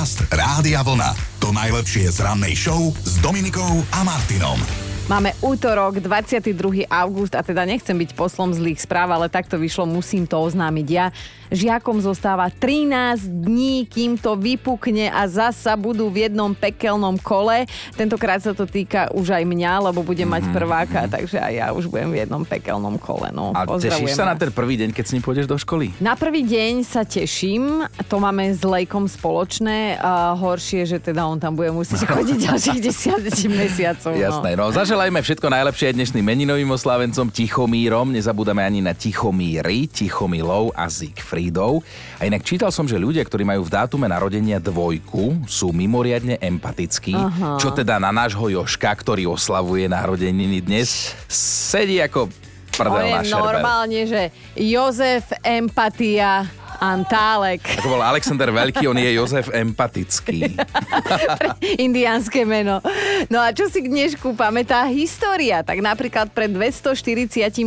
Podcast Rádia Vlna. To najlepšie z rannej show s Dominikou a Martinom. Máme útorok, 22. august a teda nechcem byť poslom zlých správ, ale takto vyšlo, musím to oznámiť ja. Žiakom zostáva 13 dní, kým to vypukne a zasa budú v jednom pekelnom kole. Tentokrát sa to týka už aj mňa, lebo budem mať prváka, takže aj ja už budem v jednom pekelnom kole. No, A tešíš sa na ten prvý deň, keď s ním pôjdeš do školy? Na prvý deň sa teším, to máme s Lejkom spoločné. A horšie, že teda on tam bude musieť chodiť ďalších 10 mesiacov. No. Jasné, no zaželajme všetko najlepšie aj dnešným meninovým oslávencom Tichomírom. Nezabúdame ani na Tichomíry, Tichomilov a Siegfriedov. A inak čítal som, že ľudia, ktorí majú v dátume narodenia dvojku, sú mimoriadne empatickí. Aha. Čo teda na nášho Joška, ktorý oslavuje narodeniny dnes, sedí ako On prdel je na normálne, že Jozef Empatia Antálek. Ako bol Alexander Veľký, on je Jozef Empatický. Indiánske meno. No a čo si k dnešku pamätá história? Tak napríklad pred 246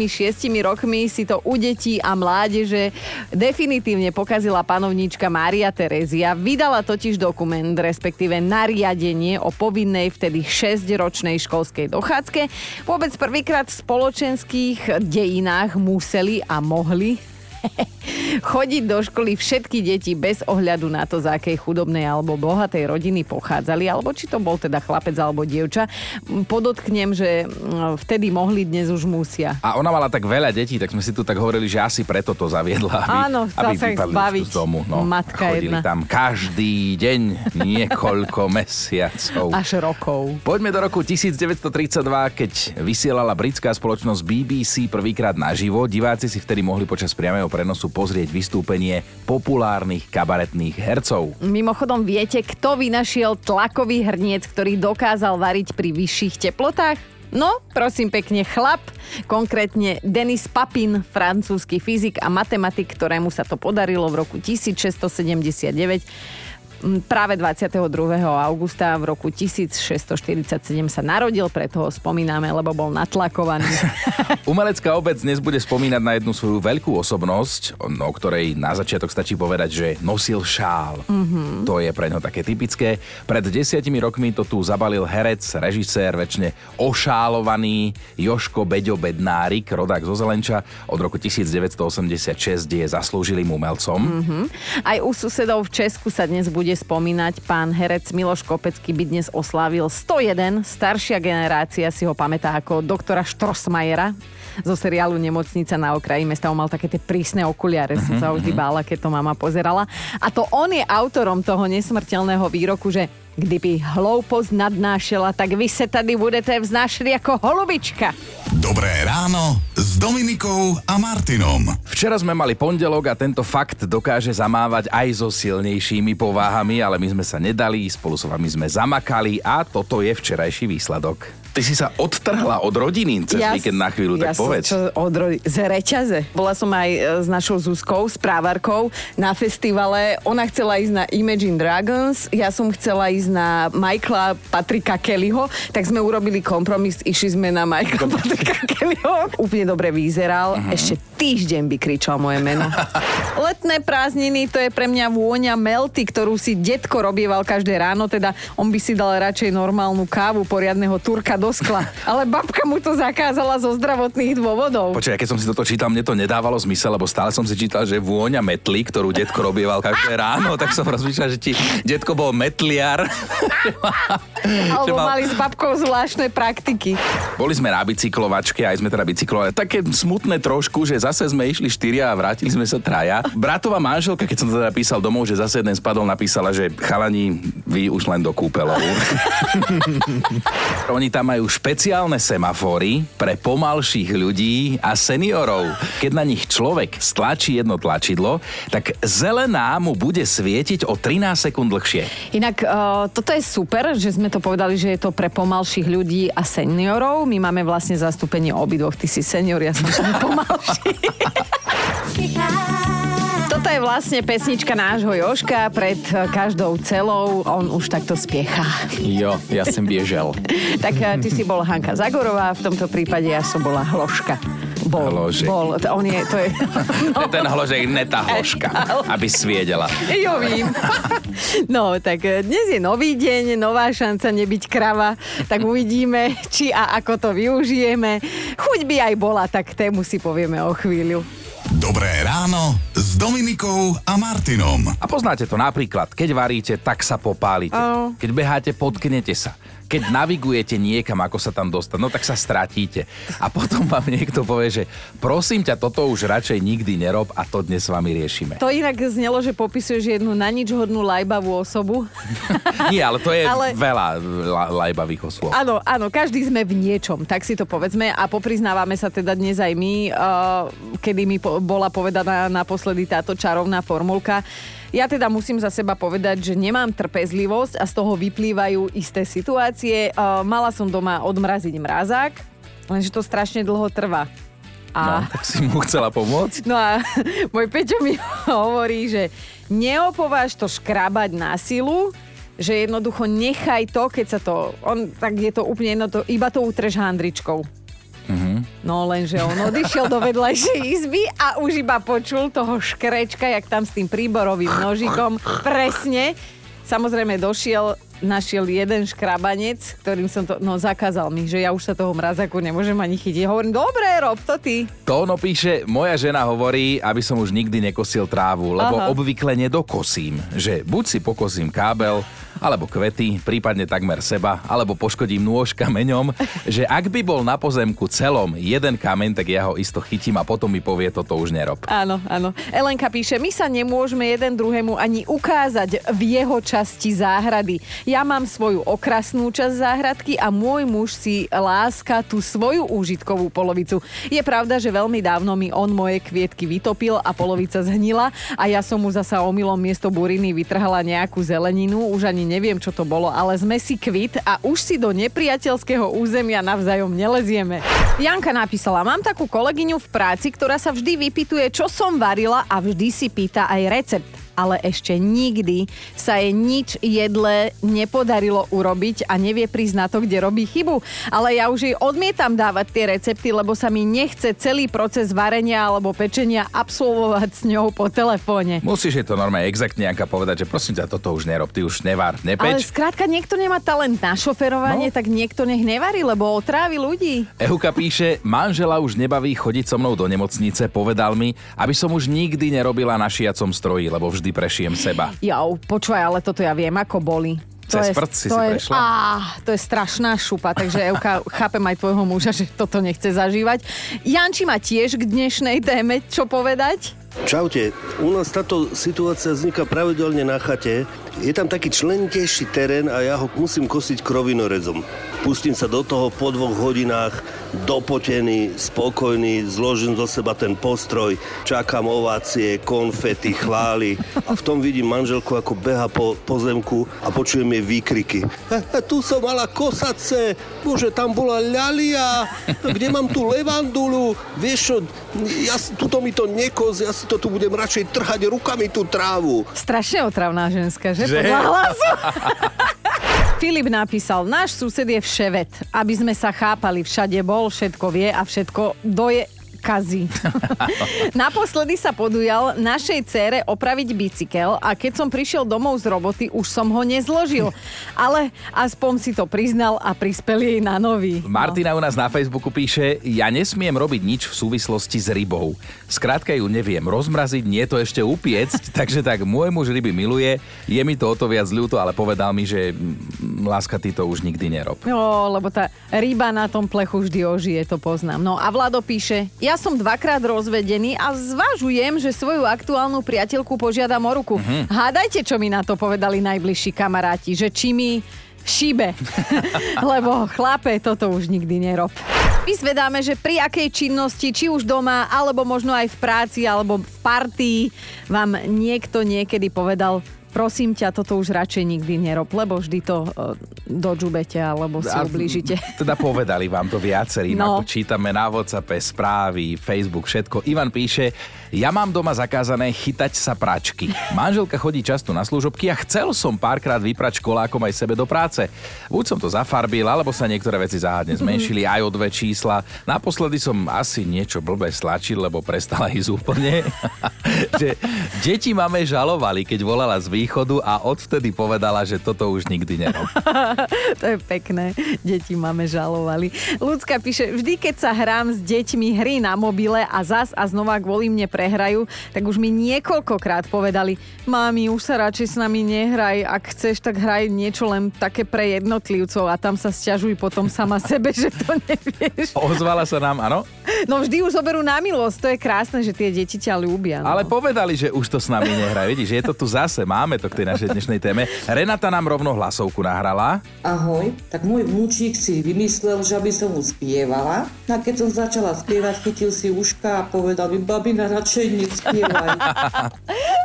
rokmi si to u detí a mládeže definitívne pokazila panovníčka Mária Terezia. Vydala totiž dokument, respektíve nariadenie o povinnej vtedy 6-ročnej školskej dochádzke. Vôbec prvýkrát v spoločenských dejinách museli a mohli chodiť do školy všetky deti bez ohľadu na to, z akej chudobnej alebo bohatej rodiny pochádzali, alebo či to bol teda chlapec alebo dievča. Podotknem, že vtedy mohli, dnes už musia. A ona mala tak veľa detí, tak sme si tu tak hovorili, že asi preto to zaviedla, aby, Áno, chcela aby sa ich zbaviť. z domu. No, Matka chodili jedna. tam každý deň niekoľko mesiacov. Až rokov. Poďme do roku 1932, keď vysielala britská spoločnosť BBC prvýkrát naživo. Diváci si vtedy mohli počas priamého prenosu pozrieť vystúpenie populárnych kabaretných hercov. Mimochodom, viete, kto vynašiel tlakový hrniec, ktorý dokázal variť pri vyšších teplotách? No, prosím pekne, chlap, konkrétne Denis Papin, francúzsky fyzik a matematik, ktorému sa to podarilo v roku 1679 m, práve 22. augusta v roku 1647 sa narodil, preto ho spomíname, lebo bol natlakovaný. Umelecká obec dnes bude spomínať na jednu svoju veľkú osobnosť, o ktorej na začiatok stačí povedať, že nosil šál. Mm-hmm. To je pre ňo také typické. Pred desiatimi rokmi to tu zabalil herec, režisér, väčšine ošálovaný Joško Beďo Bednárik, rodák zo Zelenča. Od roku 1986 je zaslúžilým umelcom. Mm-hmm. Aj u susedov v Česku sa dnes bude spomínať pán herec Miloš Kopecký by dnes oslávil 101. Staršia generácia si ho pamätá ako doktora Štrosmajera zo seriálu Nemocnica na okraji mesta. On mal také tie prísne okuliare, som sa vždy bála, keď to mama pozerala. A to on je autorom toho nesmrteľného výroku, že kdyby hloupost nadnášela, tak vy se tady budete vznášet ako holubička. Dobré ráno s Dominikou a Martinom. Včera sme mali pondelok a tento fakt dokáže zamávať aj so silnejšími pováhami, ale my sme sa nedali, spolu s vami sme zamakali a toto je včerajší výsledok. Ty si sa odtrhla od rodiny cez ja, víkend na chvíľu, tak ja povedz. Som, čo, od, ro- z reťaze. Bola som aj e, s našou Zuzkou, s právarkou na festivale. Ona chcela ísť na Imagine Dragons, ja som chcela ísť na Michaela Patrika Kellyho, tak sme urobili kompromis, išli sme na Michaela Patrika Kellyho. Úplne dobre vyzeral. Uh-huh. Ešte týždeň by kričal moje meno. Letné prázdniny, to je pre mňa vôňa melty, ktorú si detko robieval každé ráno, teda on by si dal radšej normálnu kávu, poriadneho turka do skla. Ale babka mu to zakázala zo zdravotných dôvodov. Počkaj, keď som si toto čítal, mne to nedávalo zmysel, lebo stále som si čítal, že vôňa metly, ktorú detko robieval každé ráno, tak som rozmýšľal, že ti detko bol metliar. Alebo mal- mali s babkou zvláštne praktiky. Boli sme na bicyklovačke, aj sme teda bicyklovali. Také smutné trošku, že zase sme išli štyria a vrátili sme sa traja. Bratová manželka, keď som to teda písal domov, že zase jeden spadol, napísala, že chalani, vy už len do kúpeľov. Oni tam majú špeciálne semafóry pre pomalších ľudí a seniorov. Keď na nich človek stlačí jedno tlačidlo, tak zelená mu bude svietiť o 13 sekúnd dlhšie. Inak uh, toto je super, že sme to povedali, že je to pre pomalších ľudí a seniorov. My máme vlastne zastúpenie obidvoch. Ty si senior, ja som pomalší. Toto je vlastne pesnička nášho Joška pred eh, každou celou. On už takto spiecha. Jo, ja som biežel. Tak eh, ty si bola Hanka Zagorová, v tomto prípade ja som bola Hloška. Bol, Hložek. bol. To, on je, to je... Je ten hložek neta hložka, aby sviedela. Jo, vím. No, tak e, dnes je nový deň, nová šanca nebyť krava, tak uvidíme, či a ako to využijeme. Chuť by aj bola, tak tému si povieme o chvíľu. Dobré ráno s Dominikou a Martinom. A poznáte to napríklad, keď varíte, tak sa popálite. Keď beháte, potknete sa. Keď navigujete niekam, ako sa tam dostať, no tak sa stratíte. A potom vám niekto povie, že prosím ťa, toto už radšej nikdy nerob a to dnes s vami riešime. To inak znelo, že popisuješ jednu na nič hodnú lajbavú osobu. Nie, ale to je Ale- veľa la- lajbavých osôb. Áno, áno, každý sme v niečom, tak si to povedzme a popriznávame sa teda dnes aj my, uh, kedy mi po- bola povedaná naposledy táto čarovná formulka. Ja teda musím za seba povedať, že nemám trpezlivosť a z toho vyplývajú isté situácie. Uh, mala som doma odmraziť mrazák, lenže to strašne dlho trvá. No, A tak si mu chcela pomôcť? No a môj Peťo mi hovorí, že neopováž to škrabať na silu, že jednoducho nechaj to, keď sa to... On, tak je to úplne jedno, to, iba to utreš handričkou. No lenže on odišiel do vedľajšej izby a už iba počul toho škrečka, jak tam s tým príborovým nožikom. Presne. Samozrejme došiel, našiel jeden škrabanec, ktorým som to, no zakázal mi, že ja už sa toho mrazaku nemôžem ani chytiť. Hovorím, dobre, rob to ty. To ono píše, moja žena hovorí, aby som už nikdy nekosil trávu, lebo Aha. obvykle nedokosím. Že buď si pokosím kábel, alebo kvety, prípadne takmer seba, alebo poškodím nôž kameňom, že ak by bol na pozemku celom jeden kameň, tak ja ho isto chytím a potom mi povie, toto už nerob. Áno, áno. Elenka píše, my sa nemôžeme jeden druhému ani ukázať v jeho časti záhrady. Ja mám svoju okrasnú časť záhradky a môj muž si láska tú svoju úžitkovú polovicu. Je pravda, že veľmi dávno mi on moje kvietky vytopil a polovica zhnila a ja som mu zasa omylom miesto buriny vytrhala nejakú zeleninu, už ani neviem, čo to bolo, ale sme si kvit a už si do nepriateľského územia navzájom nelezieme. Janka napísala, mám takú kolegyňu v práci, ktorá sa vždy vypituje, čo som varila a vždy si pýta aj recept ale ešte nikdy sa jej nič jedle nepodarilo urobiť a nevie prísť na to, kde robí chybu. Ale ja už jej odmietam dávať tie recepty, lebo sa mi nechce celý proces varenia alebo pečenia absolvovať s ňou po telefóne. Musíš jej to normálne exaktne Janka povedať, že prosím ťa, toto už nerob, ty už nevar, Ale nepeč. skrátka, niekto nemá talent na šoferovanie, No. tak niekto nech nevarí, lebo otrávi ľudí. Ehuka píše, manžela už nebaví chodiť so mnou do nemocnice, povedal mi, aby som už nikdy nerobila na šiacom stroji, lebo vždy prešijem seba. Jau, počúvaj, ale toto ja viem, ako boli. Cez prd si to si je, prešla? Á, to je strašná šupa, takže Euka, chápem aj tvojho muža, že toto nechce zažívať. Janči má tiež k dnešnej téme čo povedať? Čaute, u nás táto situácia vzniká pravidelne na chate. Je tam taký člentejší terén a ja ho musím kosiť krovinorezom. Pustím sa do toho po dvoch hodinách, dopotený, spokojný, zložím zo seba ten postroj, čakám ovácie, konfety, chvály a v tom vidím manželku, ako beha po pozemku a počujem jej výkriky. E, e, tu som mala kosace, bože, tam bola ľalia, kde mám tú levandulu, vieš čo, ja, tuto mi to nekos, ja si to tu budem radšej trhať rukami tú trávu. Strašne otravná ženská, že? Že? Podľa hlasu. Filip napísal, náš sused je vševet. Aby sme sa chápali, všade bol, všetko vie a všetko doje kazí. Naposledy sa podujal našej cére opraviť bicykel a keď som prišiel domov z roboty, už som ho nezložil. Ale aspoň si to priznal a prispel jej na nový. Martina u nás na Facebooku píše, ja nesmiem robiť nič v súvislosti s rybou. Skrátka ju neviem rozmraziť, nie to ešte upiecť, takže tak môj muž ryby miluje, je mi to o to viac ľúto, ale povedal mi, že mm, láska, ty to už nikdy nerob. No, lebo tá ryba na tom plechu vždy ožije, to poznám. No a Vlado píše, ja som dvakrát rozvedený a zvažujem, že svoju aktuálnu priateľku požiadam o ruku. Hádajte, čo mi na to povedali najbližší kamaráti, že či mi šíbe. lebo chlape, toto už nikdy nerob. Vyzvedáme, že pri akej činnosti, či už doma, alebo možno aj v práci, alebo v partii, vám niekto niekedy povedal prosím ťa, toto už radšej nikdy nerob, lebo vždy to uh, dožubete alebo si A ublížite. Teda povedali vám to viacerí, No. ako čítame na WhatsAppe, správy, Facebook, všetko. Ivan píše, ja mám doma zakázané chytať sa pračky. Manželka chodí často na služobky a chcel som párkrát vyprať školákom aj sebe do práce. Buď som to zafarbil, alebo sa niektoré veci záhadne zmenšili aj o dve čísla. Naposledy som asi niečo blbé stlačil, lebo prestala ísť úplne. že deti máme žalovali, keď volala z východu a odvtedy povedala, že toto už nikdy nerob. to je pekné. Deti máme žalovali. Ľudská píše, vždy keď sa hrám s deťmi hry na mobile a zas a znova kvôli mne prehrajú, tak už mi niekoľkokrát povedali, mami, už sa radšej s nami nehraj, ak chceš, tak hraj niečo len také pre jednotlivcov a tam sa sťažuj potom sama sebe, že to nevieš. Ozvala sa nám, áno? No vždy už zoberú na milosť, to je krásne, že tie deti ťa ľúbia. No. Ale povedali, že už to s nami nehrá. Vidíš, je to tu zase, máme to k tej našej dnešnej téme. Renata nám rovno hlasovku nahrala. Ahoj, tak môj vnúčik si vymyslel, že aby som mu spievala. A keď som začala spievať, chytil si uška a povedal mi, babina, radšej nespievaj.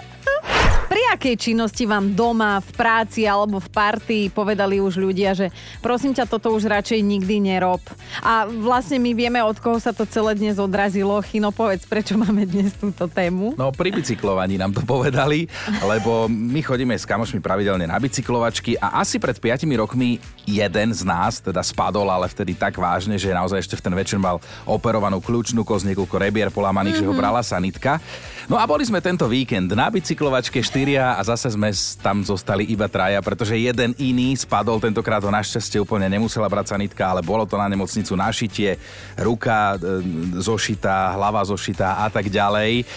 Pri akej činnosti vám doma, v práci alebo v partii povedali už ľudia, že prosím ťa, toto už radšej nikdy nerob. A vlastne my vieme, od koho sa to celé dnes odrazilo. Chino, povedz, prečo máme dnes túto tému? No pri bicyklovaní nám to povedali, lebo my chodíme s kamošmi pravidelne na bicyklovačky a asi pred 5 rokmi jeden z nás teda spadol, ale vtedy tak vážne, že naozaj ešte v ten večer mal operovanú kľúčnú koz, niekoľko rebier polamaných, mm-hmm. že ho brala sanitka. No a boli sme tento víkend na bicyklovačke štyria a zase sme tam zostali iba traja, pretože jeden iný spadol, tentokrát ho našťastie úplne nemusela brať sanitka, ale bolo to na nemocnicu našitie, ruka e, zošitá, hlava zošitá a tak ďalej.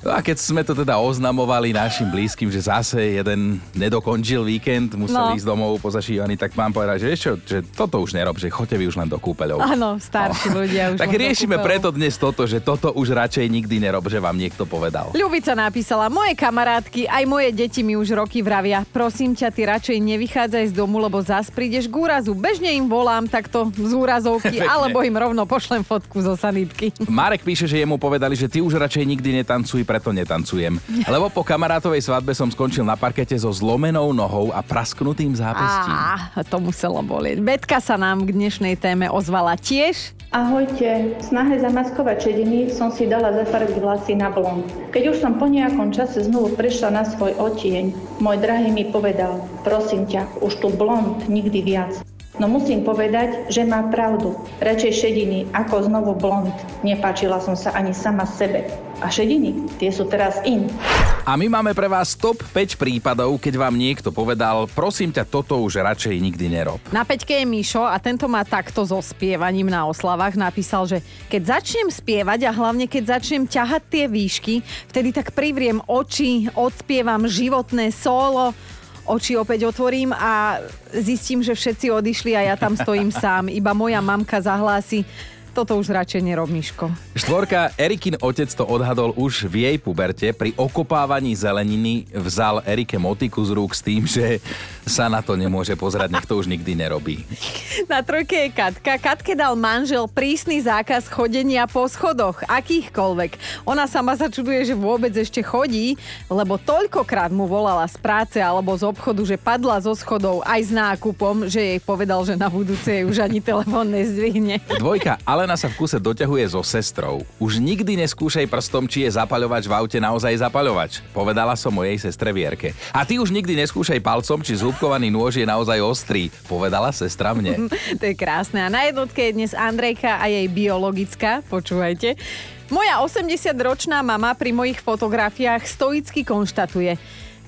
No a keď sme to teda oznamovali našim blízkym, že zase jeden nedokončil víkend, musel No. ísť domov pozašívaný, tak mám povedať, že ešte, že toto už nerob, že choďte vy už len do kúpeľov. Áno, starší ľudia už. Tak riešime preto dnes toto, že toto už radšej nikdy nerob, že vám niekto povedal. Ľubica napísala, moje kamarátky, aj moje deti mi už roky vravia, prosím ťa, ty radšej nevychádzaj z domu, lebo zas prídeš k úrazu. Bežne im volám takto z úrazovky, alebo im rovno pošlem fotku zo sanitky. Marek píše, že jemu povedali, že ty už radšej nikdy netancuj, preto netancujem. Lebo po kamarátovej svadbe som skončil na parkete so zlomenou nohou a prasknutým zápestím. Á, to muselo bolieť. Betka sa nám k dnešnej téme ozvala tiež. Ahojte, v snahe zamaskovať šediny som si dala zafarbiť vlasy na blond. Keď už som po nejakom čase znovu prešla na svoj otieň, môj drahý mi povedal, prosím ťa, už tu blond nikdy viac. No musím povedať, že má pravdu. Radšej šediny ako znovu blond. Nepáčila som sa ani sama sebe. A šediny, tie sú teraz in. A my máme pre vás top 5 prípadov, keď vám niekto povedal, prosím ťa, toto už radšej nikdy nerob. Na peťke je Mišo a tento má takto so spievaním na oslavách. Napísal, že keď začnem spievať a hlavne keď začnem ťahať tie výšky, vtedy tak privriem oči, odspievam životné solo, oči opäť otvorím a zistím, že všetci odišli a ja tam stojím sám. Iba moja mamka zahlási, toto už radšej nerob, Miško. Štvorka, Erikin otec to odhadol už v jej puberte. Pri okopávaní zeleniny vzal Erike motiku z rúk s tým, že sa na to nemôže pozerať, nech to už nikdy nerobí. Na trojke je Katka. Katke dal manžel prísny zákaz chodenia po schodoch, akýchkoľvek. Ona sama sa čuduje, že vôbec ešte chodí, lebo toľkokrát mu volala z práce alebo z obchodu, že padla zo schodov aj s nákupom, že jej povedal, že na budúce jej už ani telefón nezdvihne. Dvojka, Alena sa v kuse doťahuje so sestrou. Už nikdy neskúšaj prstom, či je zapaľovač v aute naozaj zapaľovač. Povedala som mojej sestre Vierke. A ty už nikdy neskúšaj palcom, či zúbkovaný nôž je naozaj ostrý. Povedala sestra mne. To je krásne. A na jednotke je dnes Andrejka a jej biologická. Počúvajte. Moja 80-ročná mama pri mojich fotografiách stoicky konštatuje.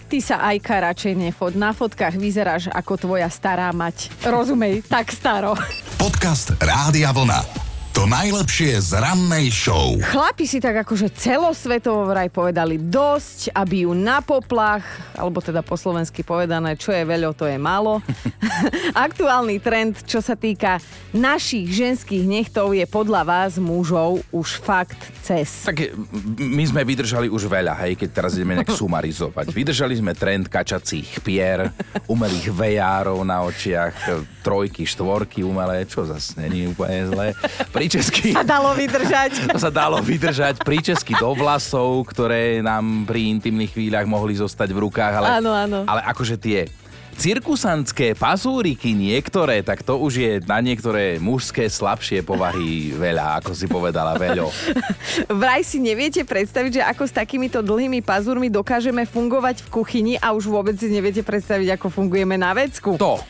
Ty sa Ajka radšej nefod. Na fotkách vyzeráš ako tvoja stará mať. Rozumej, tak staro. Podcast Rádia Vlna. To najlepšie z rannej show. Chlapi si tak akože celosvetovo vraj povedali dosť a bijú na poplach, alebo teda po slovensky povedané, čo je veľo, to je málo. Aktuálny trend, čo sa týka našich ženských nechtov, je podľa vás mužov už fakt cez. Tak my sme vydržali už veľa, hej, keď teraz ideme nejak sumarizovať. Vydržali sme trend kačacích pier, umelých vejárov na očiach, trojky, štvorky umelé, čo zase není úplne zlé. Príčesky. Sa dalo vydržať. To sa dalo vydržať príčesky do vlasov, ktoré nám pri intimných chvíľach mohli zostať v rukách, ale, Áno, áno. ale akože tie cirkusantské pazúriky niektoré, tak to už je na niektoré mužské slabšie povahy veľa, ako si povedala veľo. Vraj si neviete predstaviť, že ako s takýmito dlhými pazúrmi dokážeme fungovať v kuchyni a už vôbec si neviete predstaviť, ako fungujeme na vecku. To.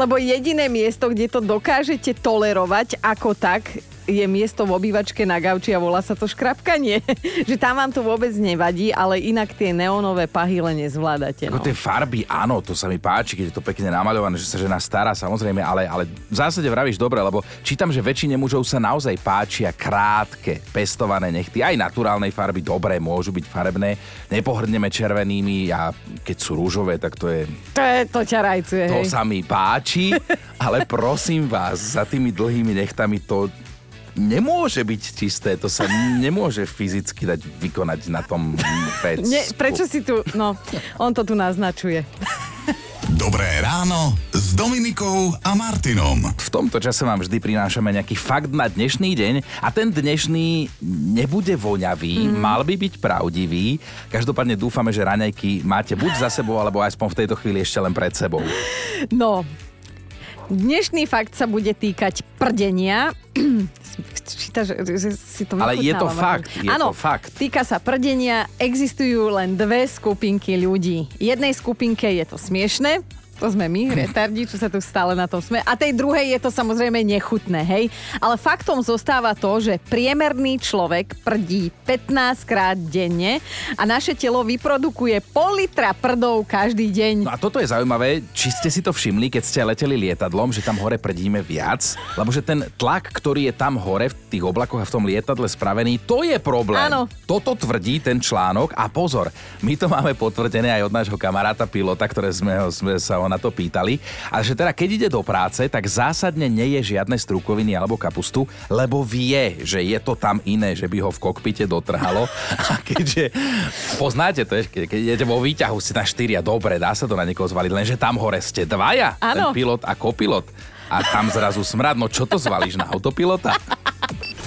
Lebo jediné miesto, kde to dokážete tolerovať ako tak, je miesto v obývačke na gauči a volá sa to škrapkanie. že tam vám to vôbec nevadí, ale inak tie neonové pahyle nezvládate. Ako No. tie farby, áno, to sa mi páči, keď je to pekne namaľované, že sa žena stará, samozrejme, ale, ale v zásade vravíš dobre, lebo čítam, že väčšine mužov sa naozaj páčia krátke, pestované nechty. Aj naturálnej farby dobré môžu byť farebné. Nepohrdneme červenými a keď sú rúžové, tak to je To, je, to ťa rajcuje, To hej. sa mi páči, ale prosím vás, za tými dlhými nechtami to nemôže byť čisté, to sa nemôže fyzicky dať vykonať na tom vecku. Ne, prečo si tu... No, on to tu naznačuje. Dobré ráno s Dominikou a Martinom. V tomto čase vám vždy prinášame nejaký fakt na dnešný deň a ten dnešný nebude voňavý, mm. mal by byť pravdivý. Každopádne dúfame, že raňajky máte buď za sebou, alebo aspoň v tejto chvíli ešte len pred sebou. No, dnešný fakt sa bude týkať prdenia. Číta, že, si to Ale je to fakt, ako- je Áno, to fakt. týka sa prdenia. Existujú len dve skupinky ľudí. Jednej skupinke je to smiešne, to sme my, retardi, čo sa tu stále na tom sme. A tej druhej je to samozrejme nechutné, hej. Ale faktom zostáva to, že priemerný človek prdí 15 krát denne a naše telo vyprodukuje pol litra prdov každý deň. No a toto je zaujímavé, či ste si to všimli, keď ste leteli lietadlom, že tam hore prdíme viac, lebo že ten tlak, ktorý je tam hore v tých oblakoch a v tom lietadle spravený, to je problém. Áno. Toto tvrdí ten článok a pozor, my to máme potvrdené aj od nášho kamaráta pilota, ktoré sme, ho, sme sa ho na to pýtali, a že teda keď ide do práce, tak zásadne nie je žiadne strukoviny alebo kapustu, lebo vie, že je to tam iné, že by ho v kokpite dotrhalo. A keďže poznáte to, keď, keď idete vo výťahu, ste na štyria, dobre, dá sa to na niekoho zvaliť, lenže tam hore ste dvaja, Áno. ten pilot a kopilot. A tam zrazu smrad, no čo to zvalíš na autopilota?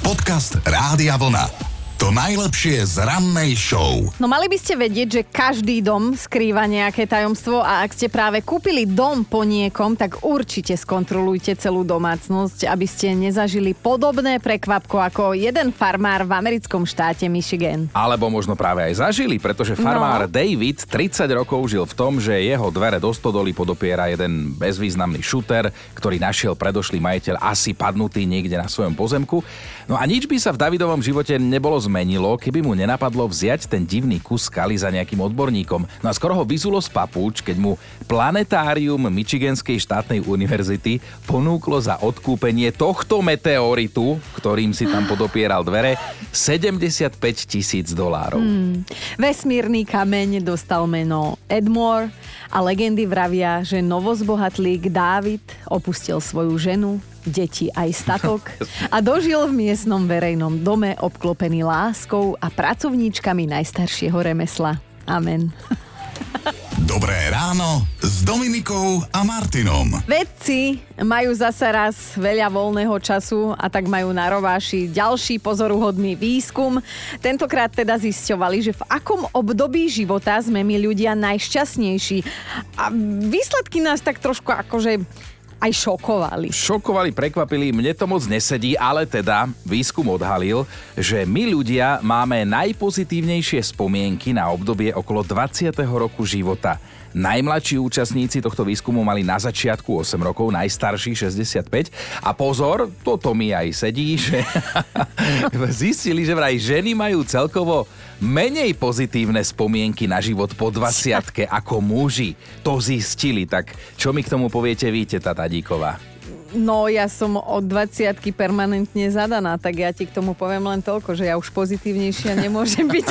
Podcast Rádia Vlna. To najlepšie z rannej show. No mali by ste vedieť, že každý dom skrýva nejaké tajomstvo a ak ste práve kúpili dom po niekom, tak určite skontrolujte celú domácnosť, aby ste nezažili podobné prekvapko ako jeden farmár v americkom štáte Michigan. Alebo možno práve aj zažili, pretože farmár No. David 30 rokov žil v tom, že jeho dvere do stodoly podopiera jeden bezvýznamný šuter, ktorý našiel predošlý majiteľ asi padnutý niekde na svojom pozemku. No a nič by sa v Davidovom živote nebolo zmenilo, keby mu nenapadlo vziať ten divný kus skaly za nejakým odborníkom. No a skoro ho vyzulo z papúč, keď mu planetárium Michiganskej štátnej univerzity ponúklo za odkúpenie tohto meteoritu, ktorým si tam podopieral dvere, 75 tisíc dolárov. Vesmírny kameň dostal meno Edmore a legendy vravia, že novozbohatlík Dávid opustil svoju ženu, deti aj statok a dožil v miestnom verejnom dome obklopený láskou a pracovníčkami najstaršieho remesla. Amen. Dobré ráno s Dominikou a Martinom. Vedci majú zasa raz veľa voľného času a tak majú na rováši ďalší pozoruhodný výskum. Tentokrát teda zisťovali, že v akom období života sme my ľudia najšťastnejší. A výsledky nás tak trošku akože aj šokovali. Šokovali, prekvapili, mne to moc nesedí, ale teda výskum odhalil, že my ľudia máme najpozitívnejšie spomienky na obdobie okolo 20. roku života. Najmladší účastníci tohto výskumu mali na začiatku 8 rokov, najstarší 65. A pozor, toto mi aj sedí, že zistili, že vraj ženy majú celkovo menej pozitívne spomienky na život po 20 ako muži. To zistili, tak čo mi k tomu poviete vy, teta Tadíková? No, ja som od 20 permanentne zadaná, tak ja ti k tomu poviem len toľko, že ja už pozitívnejšia nemôžem byť.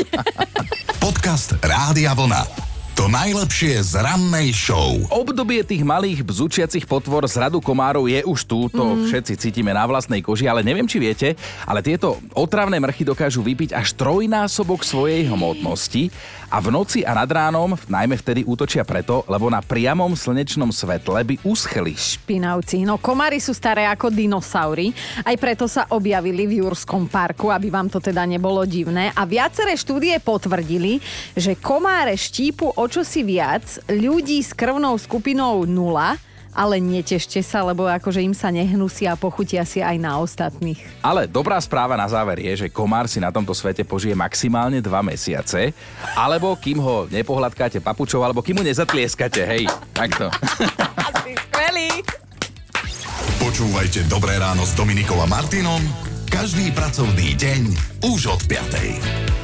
Podcast Rádia Vlna. To najlepšie z rannej show. Obdobie tých malých bzučiacich potvor z radu komárov je už tu, to mm. všetci cítime na vlastnej koži, ale neviem, či viete, ale tieto otravné mrchy dokážu vypiť až trojnásobok svojej hmotnosti a v noci a nad ránom najmä vtedy útočia preto, lebo na priamom slnečnom svetle by uschli. Špinavci. No komári sú staré ako dinosaury, aj preto sa objavili v Jurskom parku, aby vám to teda nebolo divné. A viaceré štúdie potvrdili, že komáre štípu o čosi viac ľudí s krvnou skupinou 0, ale netešte sa, lebo akože im sa nehnusia a pochutia si aj na ostatných. Ale dobrá správa na záver je, že komár si na tomto svete požije maximálne dva mesiace, alebo kým ho nepohľadkáte papučou, alebo kým mu nezatlieskate, hej, takto. Skvelý. Počúvajte Dobré ráno s Dominikom a Martinom každý pracovný deň už od 5.